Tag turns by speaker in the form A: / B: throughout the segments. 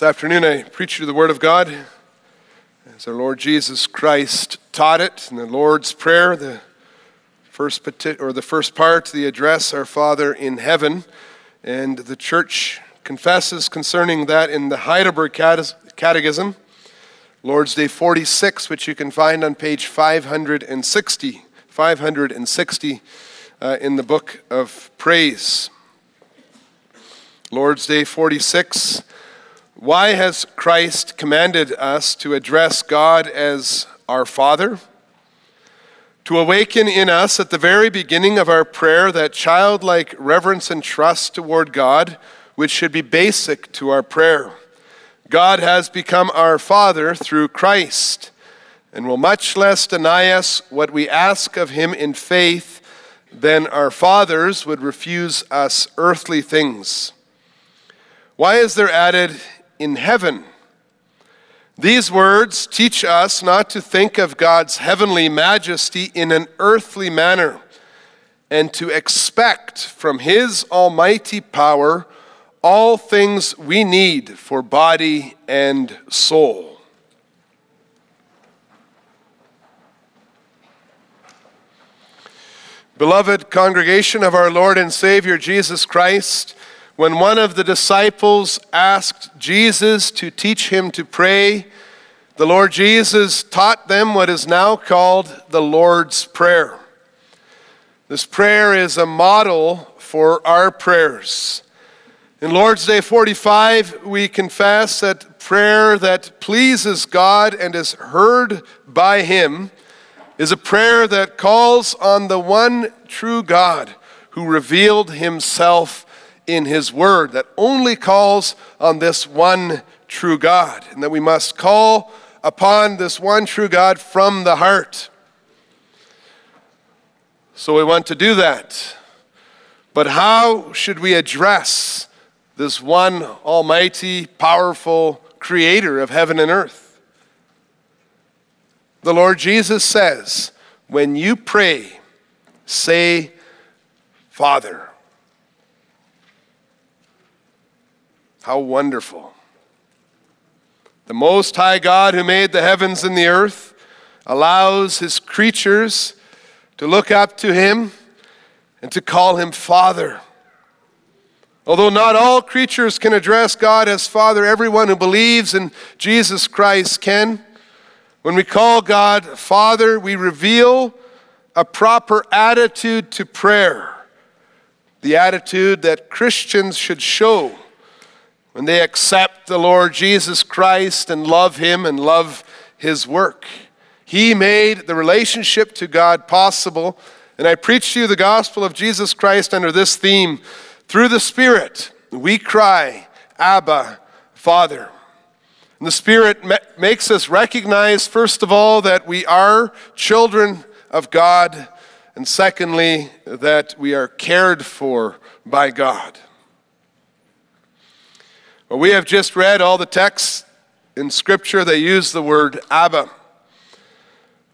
A: This afternoon I preach you the Word of God as our Lord Jesus Christ taught it in the Lord's Prayer, the first peti- or the first part, the address, Our Father in Heaven, and the Church confesses concerning that in the Heidelberg Catechism, Lord's Day 46, which you can find on page 560, 560 uh, in the Book of Praise. Lord's Day 46 why has Christ commanded us to address God as our Father? To awaken in us at the very beginning of our prayer that childlike reverence and trust toward God, which should be basic to our prayer. God has become our Father through Christ and will much less deny us what we ask of Him in faith than our fathers would refuse us earthly things. Why is there added in heaven. These words teach us not to think of God's heavenly majesty in an earthly manner and to expect from His almighty power all things we need for body and soul. Beloved congregation of our Lord and Savior Jesus Christ, when one of the disciples asked Jesus to teach him to pray, the Lord Jesus taught them what is now called the Lord's Prayer. This prayer is a model for our prayers. In Lord's Day 45, we confess that prayer that pleases God and is heard by Him is a prayer that calls on the one true God who revealed Himself in His Word that only calls on this one true God, and that we must call upon this one true God from the heart. So we want to do that. But how should we address this one almighty, powerful creator of heaven and earth? The Lord Jesus says, when you pray, say, Father. How wonderful. The Most High God, who made the heavens and the earth, allows his creatures to look up to him and to call him Father. Although not all creatures can address God as Father, everyone who believes in Jesus Christ can. When we call God Father, we reveal a proper attitude to prayer, the attitude that Christians should show when they accept the Lord Jesus Christ and love Him and love His work. He made the relationship to God possible. And I preach to you the gospel of Jesus Christ under this theme through the Spirit, we cry, Abba, Father. And the Spirit ma- makes us recognize, first of all, that we are children of God, and secondly, that we are cared for by God. Well, we have just read all the texts in Scripture that use the word Abba.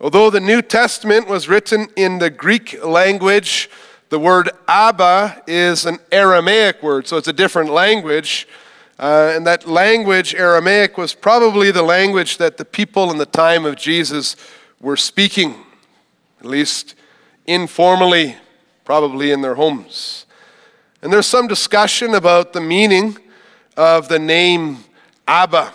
A: Although the New Testament was written in the Greek language, the word Abba is an Aramaic word, so it's a different language. Uh, and that language, Aramaic, was probably the language that the people in the time of Jesus were speaking, at least informally, probably in their homes. And there's some discussion about the meaning of the name Abba.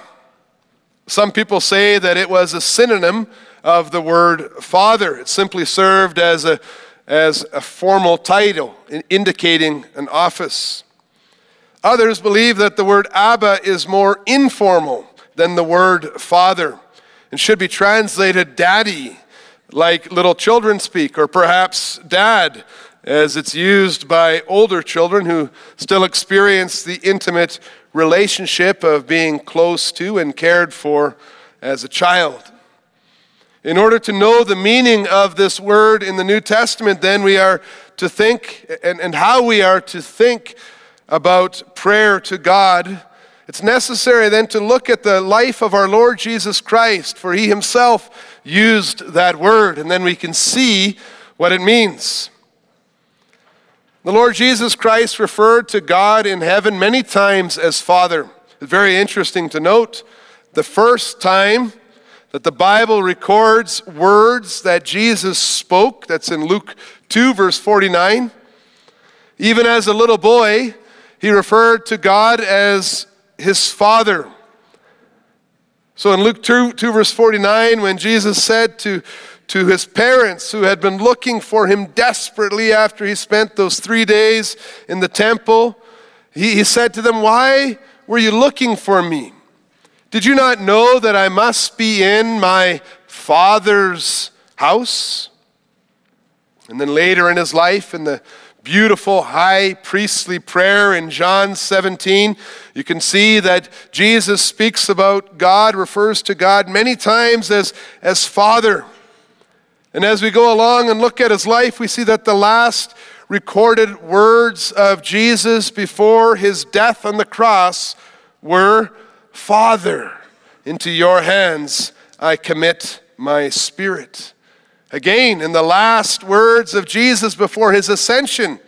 A: Some people say that it was a synonym of the word father. It simply served as a, as a formal title indicating an office. Others believe that the word Abba is more informal than the word father and should be translated daddy, like little children speak, or perhaps dad, as it's used by older children who still experience the intimate relationship of being close to and cared for as a child. In order to know the meaning of this word in the New Testament, then we are to think and, and how we are to think about prayer to God. It's necessary then to look at the life of our Lord Jesus Christ, for he himself used that word, and then we can see what it means. The Lord Jesus Christ referred to God in heaven many times as Father. It's very interesting to note the first time that the Bible records words that Jesus spoke, that's in Luke 2, verse 49. Even as a little boy, he referred to God as his Father. So in Luke 2, 2 verse 49, when Jesus said to, to his parents who had been looking for him desperately after he spent those three days in the temple, he, he said to them, Why were you looking for me? Did you not know that I must be in my Father's house? And then later in his life, in the beautiful high priestly prayer in John 17, you can see that Jesus speaks about God, refers to God many times as, as Father. And as we go along and look at his life, we see that the last recorded words of Jesus before his death on the cross were, Father, into your hands I commit my spirit. Again, in the last words of Jesus before his ascension,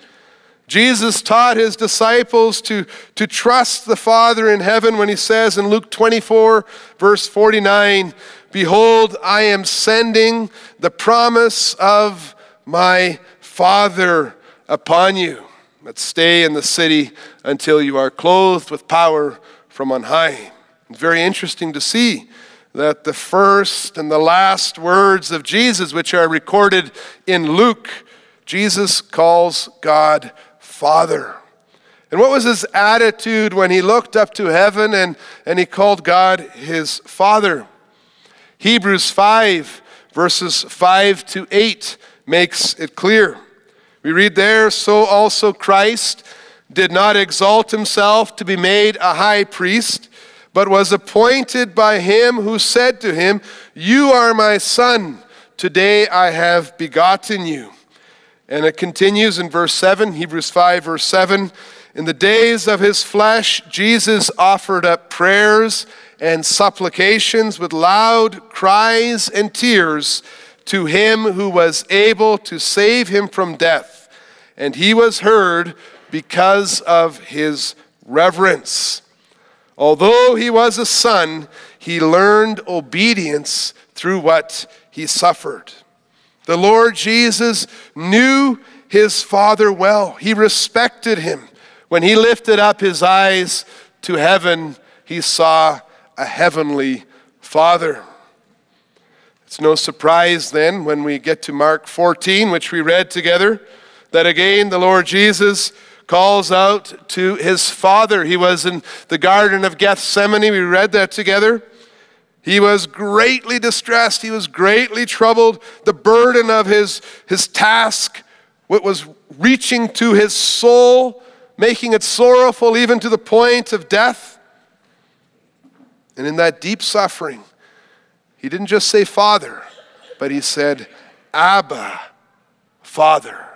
A: Jesus taught his disciples to, to trust the Father in heaven when he says in Luke 24, verse 49, Behold, I am sending the promise of my Father upon you. But stay in the city until you are clothed with power from on high. It's very interesting to see that the first and the last words of Jesus, which are recorded in Luke, Jesus calls God Father. And what was his attitude when he looked up to heaven and, and he called God his Father? Hebrews 5, verses 5 to 8, makes it clear. We read there, So also Christ did not exalt himself to be made a high priest but was appointed by him who said to him, You are my son, today I have begotten you. And it continues in verse 7, Hebrews 5, verse 7. In the days of his flesh, Jesus offered up prayers and supplications with loud cries and tears to him who was able to save him from death. And he was heard because of his reverence. Although he was a son, he learned obedience through what he suffered. The Lord Jesus knew his Father well, he respected him. When he lifted up his eyes to heaven, he saw a heavenly Father. It's no surprise then when we get to Mark 14, which we read together, that again the Lord Jesus calls out to his father. He was in the Garden of Gethsemane. We read that together. He was greatly distressed. He was greatly troubled. The burden of his, his task, what was reaching to his soul, making it sorrowful even to the point of death. And in that deep suffering, he didn't just say, Father, but he said, Abba, Father.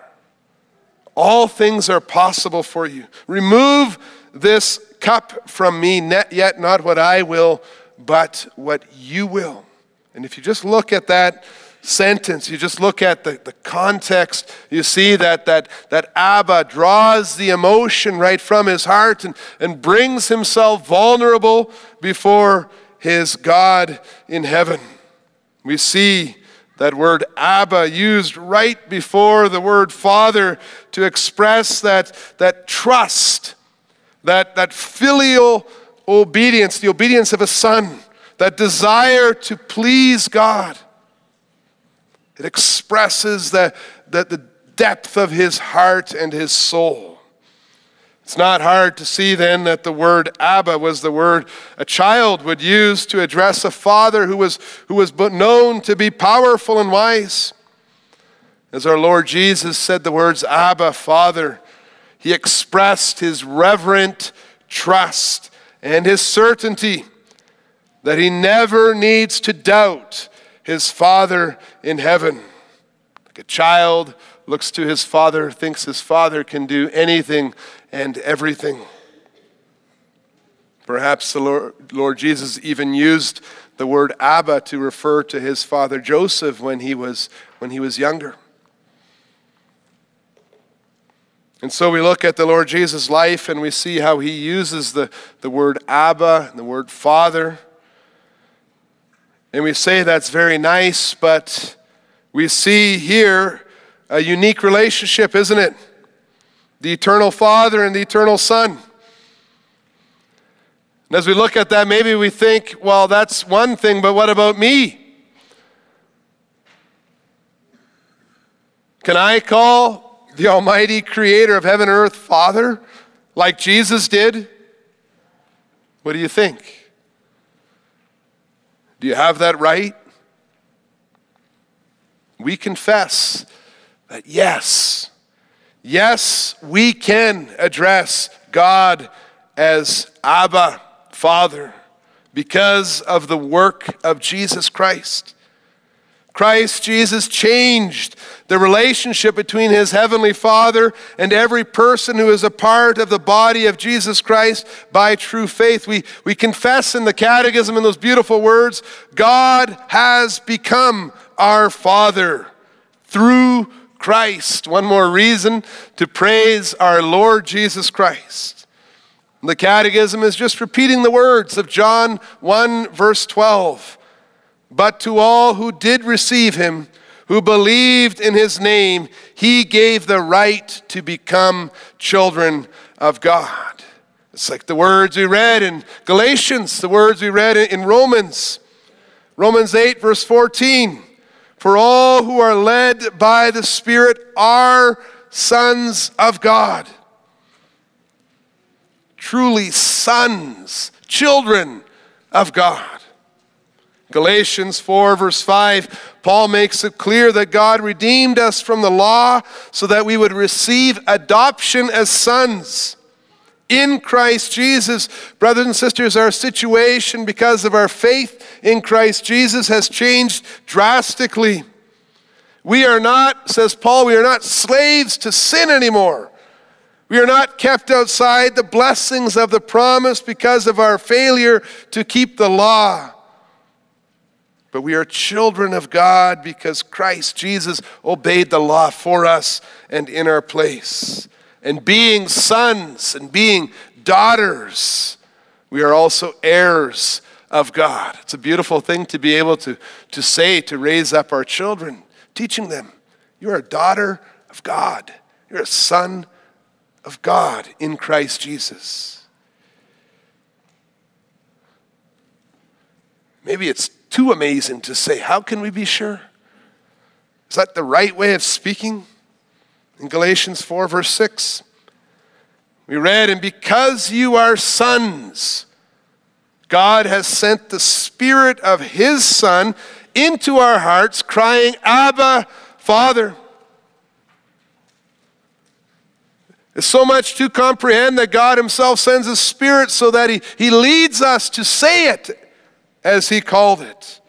A: All things are possible for you. Remove this cup from me, yet not what I will, but what you will. And if you just look at that sentence, you just look at the, the context, you see that, that, that Abba draws the emotion right from his heart and, and brings himself vulnerable before his God in heaven. We see that word Abba used right before the word Father to express that, that trust, that, that filial obedience, the obedience of a son, that desire to please God. It expresses the, the, the depth of his heart and his soul. It's not hard to see then that the word Abba was the word a child would use to address a father who was, who was known to be powerful and wise. As our Lord Jesus said the words Abba, Father, he expressed his reverent trust and his certainty that he never needs to doubt his Father in heaven. Like a child looks to his father, thinks his father can do anything and everything. Perhaps the Lord, Lord, Jesus even used the word Abba to refer to his father Joseph when he was, when he was younger. And so we look at the Lord Jesus' life and we see how he uses the, the word Abba and the word Father. And we say that's very nice, but we see here a unique relationship, isn't it? The eternal Father and the eternal Son. And as we look at that, maybe we think, well, that's one thing, but what about me? Can I call the Almighty Creator of heaven and earth Father like Jesus did? What do you think? Do you have that right? We confess that yes, yes, we can address God as Abba, Father, because of the work of Jesus Christ. Christ Jesus changed the relationship between his heavenly Father and every person who is a part of the body of Jesus Christ by true faith. We, we confess in the Catechism in those beautiful words God has become our Father through Christ. One more reason to praise our Lord Jesus Christ. The Catechism is just repeating the words of John 1, verse 12. But to all who did receive him, who believed in his name, he gave the right to become children of God. It's like the words we read in Galatians, the words we read in Romans. Romans 8, verse 14. For all who are led by the Spirit are sons of God. Truly, sons, children of God. Galatians 4, verse 5, Paul makes it clear that God redeemed us from the law so that we would receive adoption as sons in Christ Jesus. Brothers and sisters, our situation because of our faith in Christ Jesus has changed drastically. We are not, says Paul, we are not slaves to sin anymore. We are not kept outside the blessings of the promise because of our failure to keep the law. But we are children of God because Christ Jesus obeyed the law for us and in our place. And being sons and being daughters, we are also heirs of God. It's a beautiful thing to be able to, to say, to raise up our children, teaching them, you're a daughter of God, you're a son of God in Christ Jesus. Maybe it's too amazing to say. How can we be sure? Is that the right way of speaking? In Galatians 4, verse 6, we read, And because you are sons, God has sent the Spirit of His Son into our hearts, crying, Abba, Father. It's so much to comprehend that God Himself sends His Spirit so that He, he leads us to say it as he called it.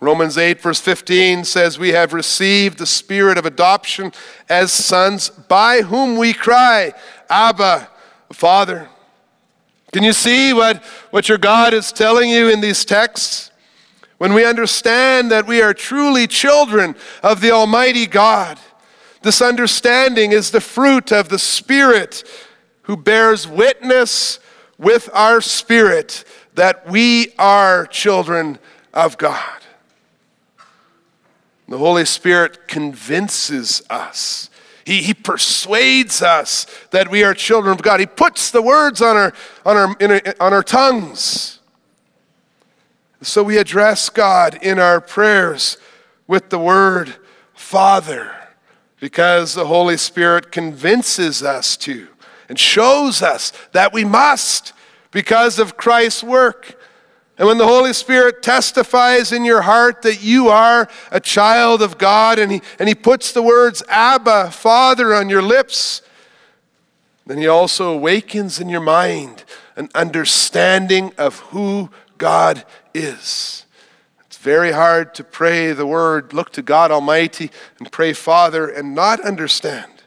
A: Romans 8, verse 15 says, We have received the spirit of adoption as sons, by whom we cry, Abba, Father. Can you see what, what your God is telling you in these texts? When we understand that we are truly children of the Almighty God, this understanding is the fruit of the Spirit who bears witness with our spirit that we are children of God. The Holy Spirit convinces us. He, he persuades us that we are children of God. He puts the words on our, on our, on our tongues. So we address God in our prayers with the word Father because the Holy Spirit convinces us to and shows us that we must because of Christ's work. And when the Holy Spirit testifies in your heart that you are a child of God and He, and he puts the words Abba, Father on your lips, then He also awakens in your mind an understanding of who God is. It's very hard to pray the word, look to God Almighty, and pray Father and not understand.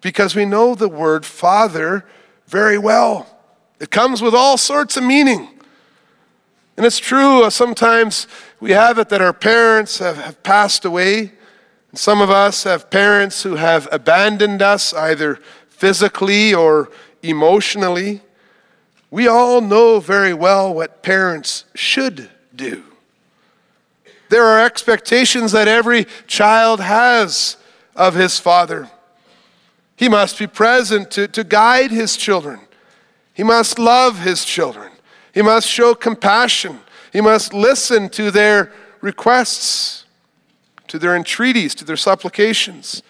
A: Because we know the word Father very well. It comes with all sorts of meaning. And it's true, uh, sometimes we have it that our parents have, have passed away, Some of us have parents who have abandoned us either physically or emotionally. We all know very well what parents should do. There are expectations that every child has of his father. He must be present to, to guide his children. He must love his children. He must show compassion. He must listen to their requests, to their entreaties, to their supplications.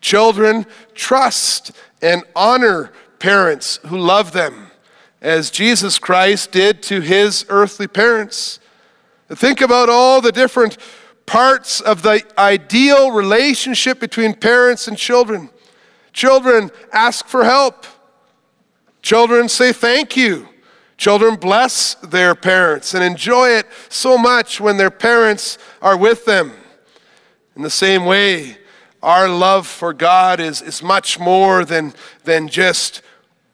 A: Children trust and honor parents who love them, as Jesus Christ did to his earthly parents. Think about all the different parts of the ideal relationship between parents and children. Children ask for help. Children say thank you. Children bless their parents and enjoy it so much when their parents are with them. In the same way, our love for God is, is much more than, than just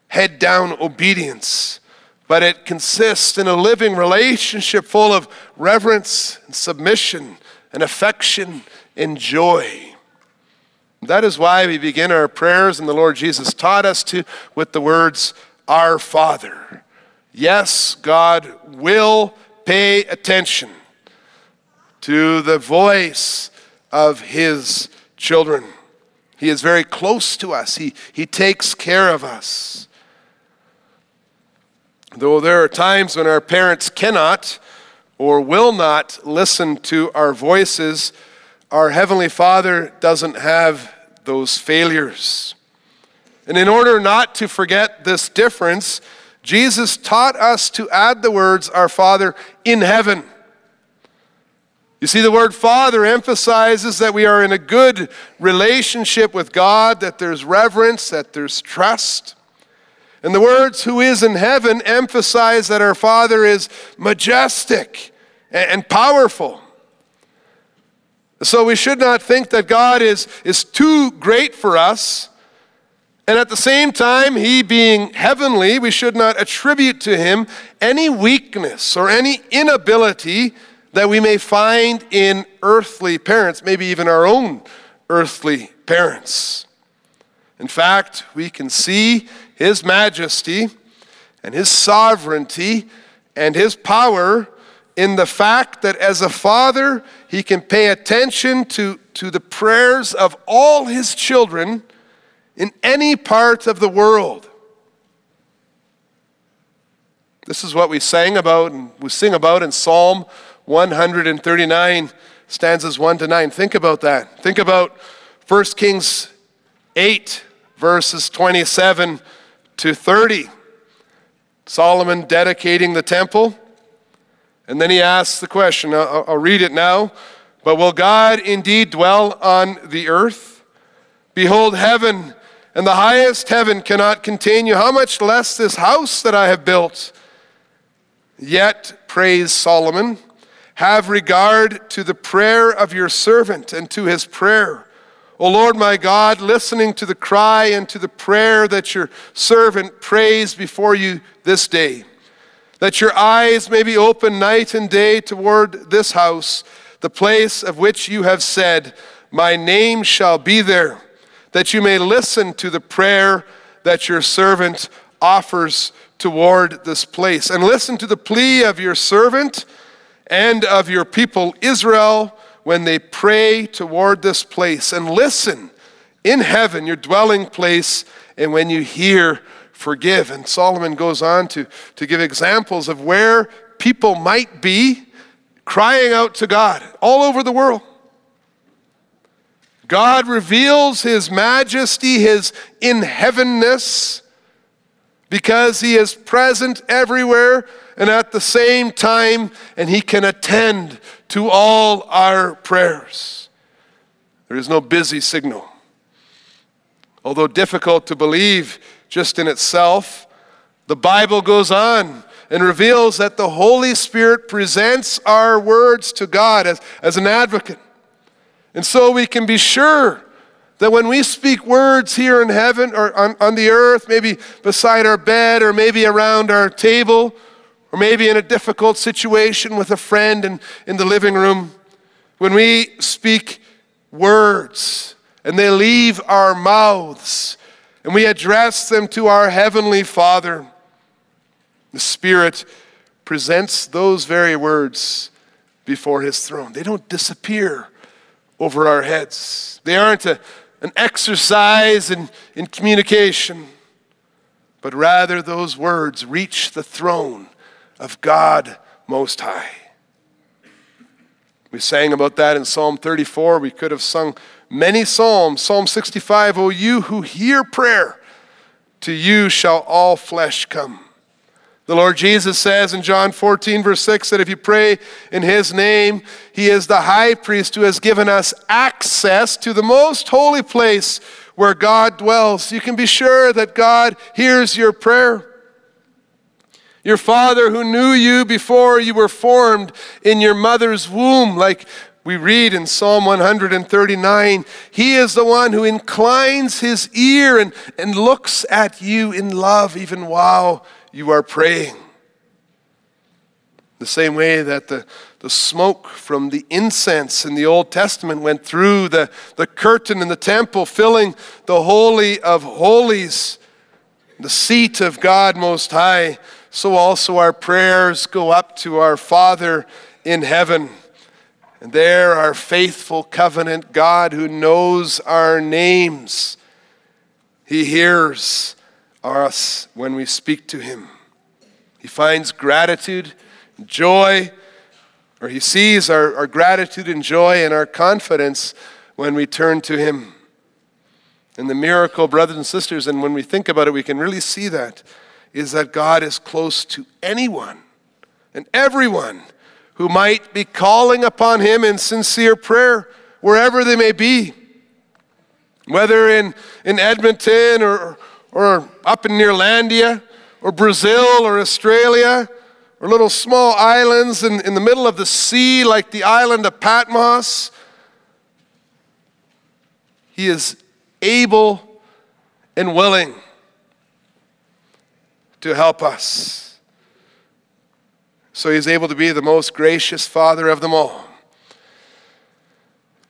A: head down obedience, but it consists in a living relationship full of reverence and submission and affection and joy. That is why we begin our prayers, and the Lord Jesus taught us to with the words, Our Father. Yes, God will pay attention to the voice of His children. He is very close to us, He, he takes care of us. Though there are times when our parents cannot or will not listen to our voices, our Heavenly Father doesn't have those failures. And in order not to forget this difference, Jesus taught us to add the words, Our Father in heaven. You see, the word Father emphasizes that we are in a good relationship with God, that there's reverence, that there's trust. And the words who is in heaven emphasize that our Father is majestic and powerful. So we should not think that God is, is too great for us. And at the same time, He being heavenly, we should not attribute to Him any weakness or any inability that we may find in earthly parents, maybe even our own earthly parents. In fact, we can see His majesty and His sovereignty and His power in the fact that as a father, he can pay attention to, to the prayers of all his children in any part of the world. This is what we sang about and we sing about in Psalm 139, stanzas 1 to 9. Think about that. Think about 1 Kings 8, verses 27 to 30. Solomon dedicating the temple. And then he asks the question I'll, I'll read it now. But will God indeed dwell on the earth? Behold, heaven and the highest heaven cannot contain you. How much less this house that I have built? Yet, prays Solomon, have regard to the prayer of your servant and to his prayer. O Lord my God, listening to the cry and to the prayer that your servant prays before you this day that your eyes may be open night and day toward this house, the place of which you have said, My name shall be there, that you may listen to the prayer that your servant offers toward this place. And listen to the plea of your servant and of your people Israel when they pray toward this place. And listen in heaven, your dwelling place, and when you hear forgive. And Solomon goes on to, to give examples of where people might be crying out to God all over the world. God reveals his majesty, his in heavenness, because he is present everywhere and at the same time, and he can attend to all our prayers. There is no busy signal. Although difficult to believe, just in itself. The Bible goes on and reveals that the Holy Spirit presents our words to God as, as an advocate. And so we can be sure that when we speak words here in heaven or on, on the earth, maybe beside our bed or maybe around our table, or maybe in a difficult situation with a friend in, in the living room, when we speak words and they leave our mouths and we address them to our Heavenly Father. The Spirit presents those very words before His throne. They don't disappear over our heads, they aren't a, an exercise in, in communication, but rather those words reach the throne of God Most High. We sang about that in Psalm 34. We could have sung many psalms. Psalm 65 O you who hear prayer, to you shall all flesh come. The Lord Jesus says in John 14, verse 6, that if you pray in His name, He is the high priest who has given us access to the most holy place where God dwells. You can be sure that God hears your prayer. Your Father who knew you before you were formed in your mother's womb, like we read in Psalm 139, He is the one who inclines His ear and, and looks at you in love even while you are praying. The same way that the, the smoke from the incense in the Old Testament went through the, the curtain in the temple, filling the Holy of Holies, the seat of God Most High so also our prayers go up to our Father in heaven. And there, our faithful covenant God who knows our names, He hears us when we speak to Him. He finds gratitude, joy, or He sees our, our gratitude and joy and our confidence when we turn to Him. And the miracle, brothers and sisters, and when we think about it, we can really see that is that God is close to anyone and everyone who might be calling upon Him in sincere prayer, wherever they may be. Whether in, in Edmonton or, or up in Neerlandia or Brazil or Australia or little small islands in, in the middle of the sea like the island of Patmos, He is able and willing to help us. So he's able to be the most gracious Father of them all.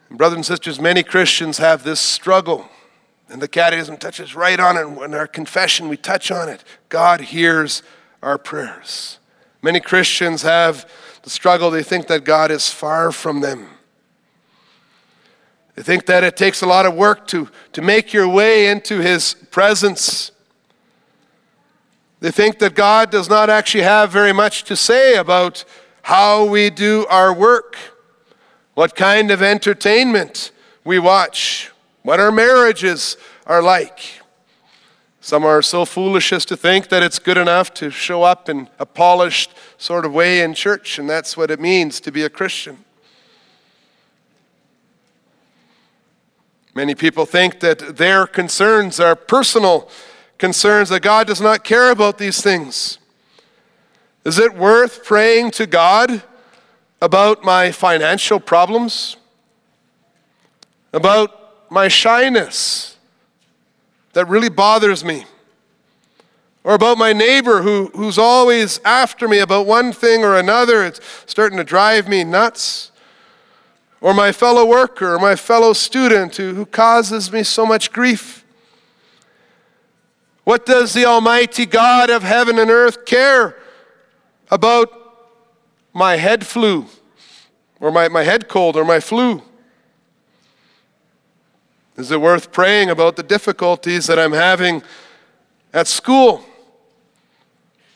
A: And brothers and sisters, many Christians have this struggle. And the Catechism touches right on it. In our confession, we touch on it. God hears our prayers. Many Christians have the struggle, they think that God is far from them. They think that it takes a lot of work to, to make your way into His presence. They think that God does not actually have very much to say about how we do our work, what kind of entertainment we watch, what our marriages are like. Some are so foolish as to think that it's good enough to show up in a polished sort of way in church, and that's what it means to be a Christian. Many people think that their concerns are personal concerns that God does not care about these things? Is it worth praying to God about my financial problems? About my shyness that really bothers me? Or about my neighbor who, who's always after me about one thing or another? It's starting to drive me nuts. Or my fellow worker or my fellow student who, who causes me so much grief. What does the Almighty God of heaven and earth care about my head flu or my, my head cold or my flu? Is it worth praying about the difficulties that I'm having at school?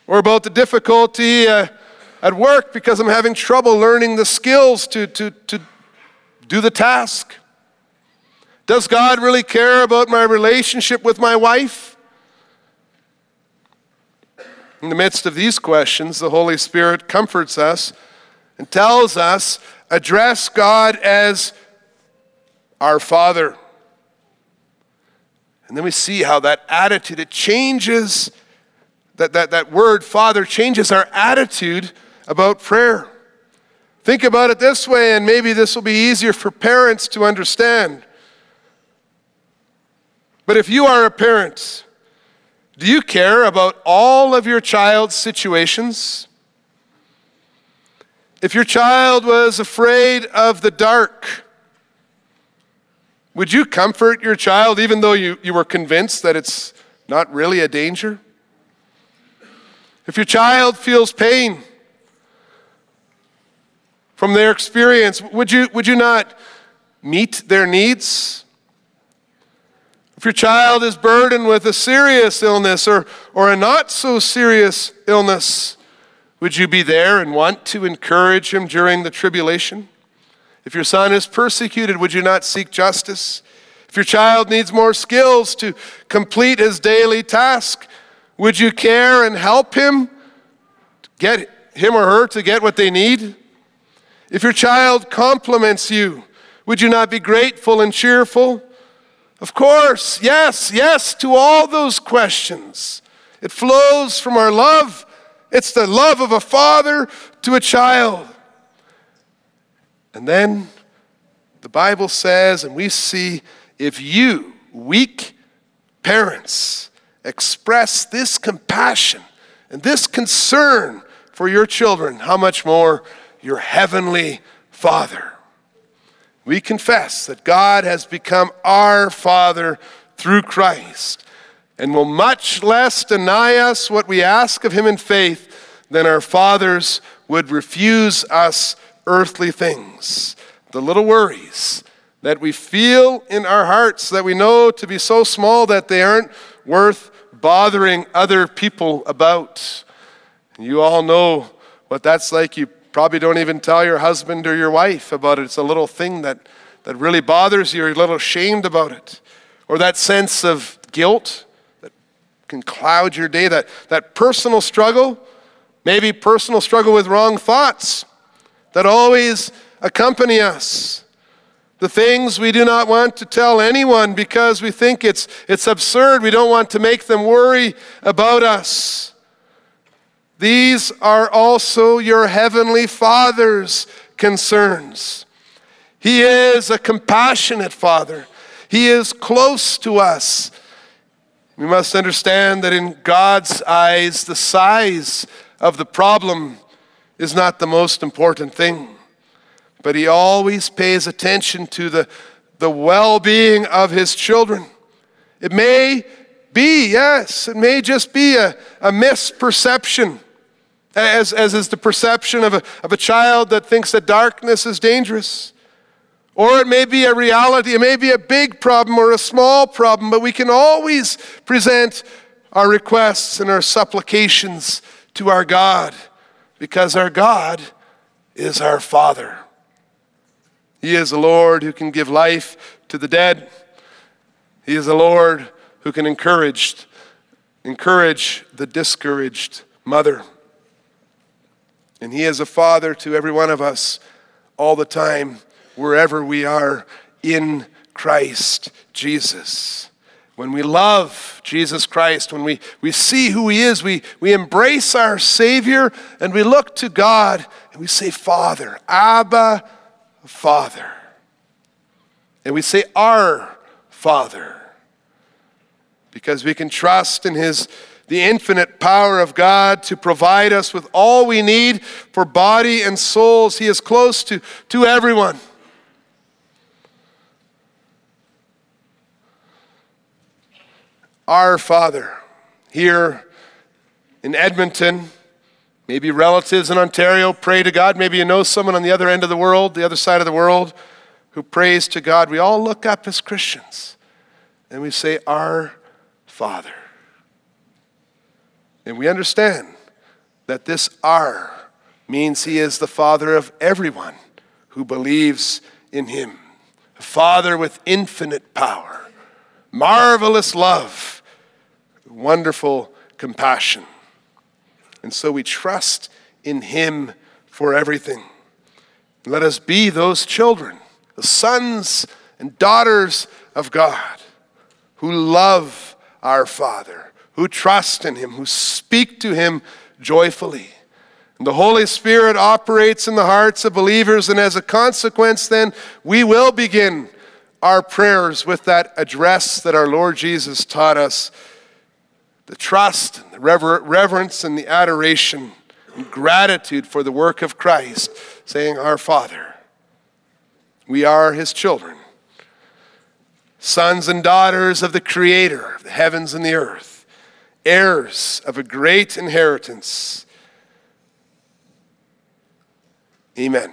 A: Or about the difficulty uh, at work because I'm having trouble learning the skills to, to, to do the task? Does God really care about my relationship with my wife? In the midst of these questions, the Holy Spirit comforts us and tells us address God as our Father. And then we see how that attitude, it changes, that, that, that word Father changes our attitude about prayer. Think about it this way, and maybe this will be easier for parents to understand. But if you are a parent, do you care about all of your child's situations? If your child was afraid of the dark, Would you comfort your child even though you, you were convinced that it's not really a danger? If your child feels pain from their experience, would you, would you not meet their needs? If your child is burdened with a serious illness or, or a not so serious illness, would you be there and want to encourage him during the tribulation? If your son is persecuted, would you not seek justice? If your child needs more skills to complete his daily task, would you care and help him get him or her to get what they need? If your child compliments you, would you not be grateful and cheerful? Of course, yes, yes to all those questions. It flows from our love. It's the love of a father to a child. And then the Bible says, and we see if you, weak parents, express this compassion and this concern for your children, how much more your heavenly Father? We confess that God has become our Father through Christ and will much less deny us what we ask of Him in faith than our fathers would refuse us earthly things. The little worries that we feel in our hearts that we know to be so small that they aren't worth bothering other people about. You all know what that's like. You probably don't even tell your husband or your wife about it. It's a little thing that, that really bothers you. You're a little ashamed about it. Or that sense of guilt that can cloud your day, that, that personal struggle, maybe personal struggle with wrong thoughts that always accompany us. The things we do not want to tell anyone because we think it's, it's absurd. We don't want to make them worry about us. These are also your heavenly Father's concerns. He is a compassionate Father, He is close to us. We must understand that in God's eyes, the size of the problem is not the most important thing, but He always pays attention to the, the well being of His children. It may be, yes, it may just be a, a misperception as, as is the perception of a, of a child that thinks that darkness is dangerous. Or it may be a reality, it may be a big problem or a small problem, but we can always present our requests and our supplications to our God because our God is our Father. He is a Lord who can give life to the dead. He is a Lord who can encourage, encourage the discouraged mother. And He is a father to every one of us all the time, wherever we are in Christ Jesus. When we love Jesus Christ, when we, we see who He is, we, we embrace our Savior and we look to God and we say, Father, Abba, Father. And we say, Our Father. Because we can trust in His the infinite power of God to provide us with all we need for body and souls. He is close to, to everyone. Our Father, here in Edmonton, maybe relatives in Ontario pray to God. Maybe you know someone on the other end of the world, the other side of the world, who prays to God. We all look up as Christians and we say, Our Father. And we understand that this R means he is the Father of everyone who believes in him. A Father with infinite power, marvelous love, wonderful compassion. And so we trust in him for everything. Let us be those children, the sons and daughters of God, who love our Father who trust in Him, who speak to Him joyfully. And the Holy Spirit operates in the hearts of believers, and as a consequence, then we will begin our prayers with that address that our Lord Jesus taught us the trust, the rever- reverence, and the adoration and gratitude for the work of Christ, saying, Our Father, we are His children. sons and daughters of the Creator of the heavens and the earth, heirs of a great inheritance. Amen.